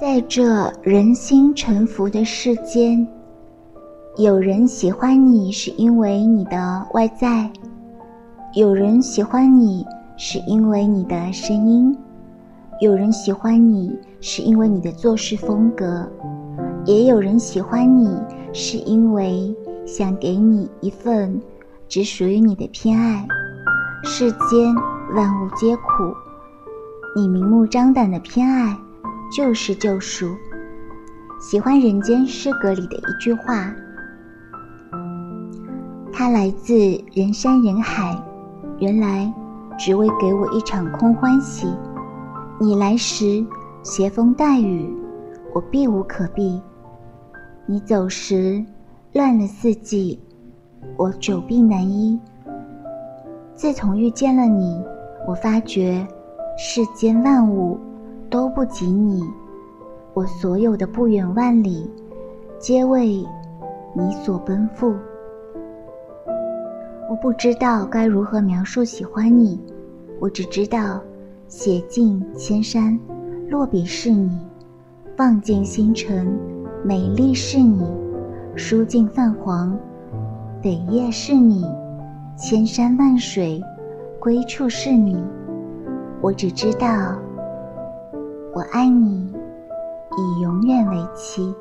在这人心沉浮的世间，有人喜欢你是因为你的外在，有人喜欢你是因为你的声音，有人喜欢你是因为你的做事风格，也有人喜欢你是因为想给你一份只属于你的偏爱。世间万物皆苦，你明目张胆的偏爱。就是救赎。喜欢《人间失格》里的一句话，它来自人山人海，原来只为给我一场空欢喜。你来时携风带雨，我避无可避；你走时乱了四季，我久病难医。自从遇见了你，我发觉世间万物。都不及你，我所有的不远万里，皆为你所奔赴。我不知道该如何描述喜欢你，我只知道，写尽千山，落笔是你；放尽星辰，美丽是你；书尽泛黄，扉页是你；千山万水，归处是你。我只知道。我爱你，以永远为期。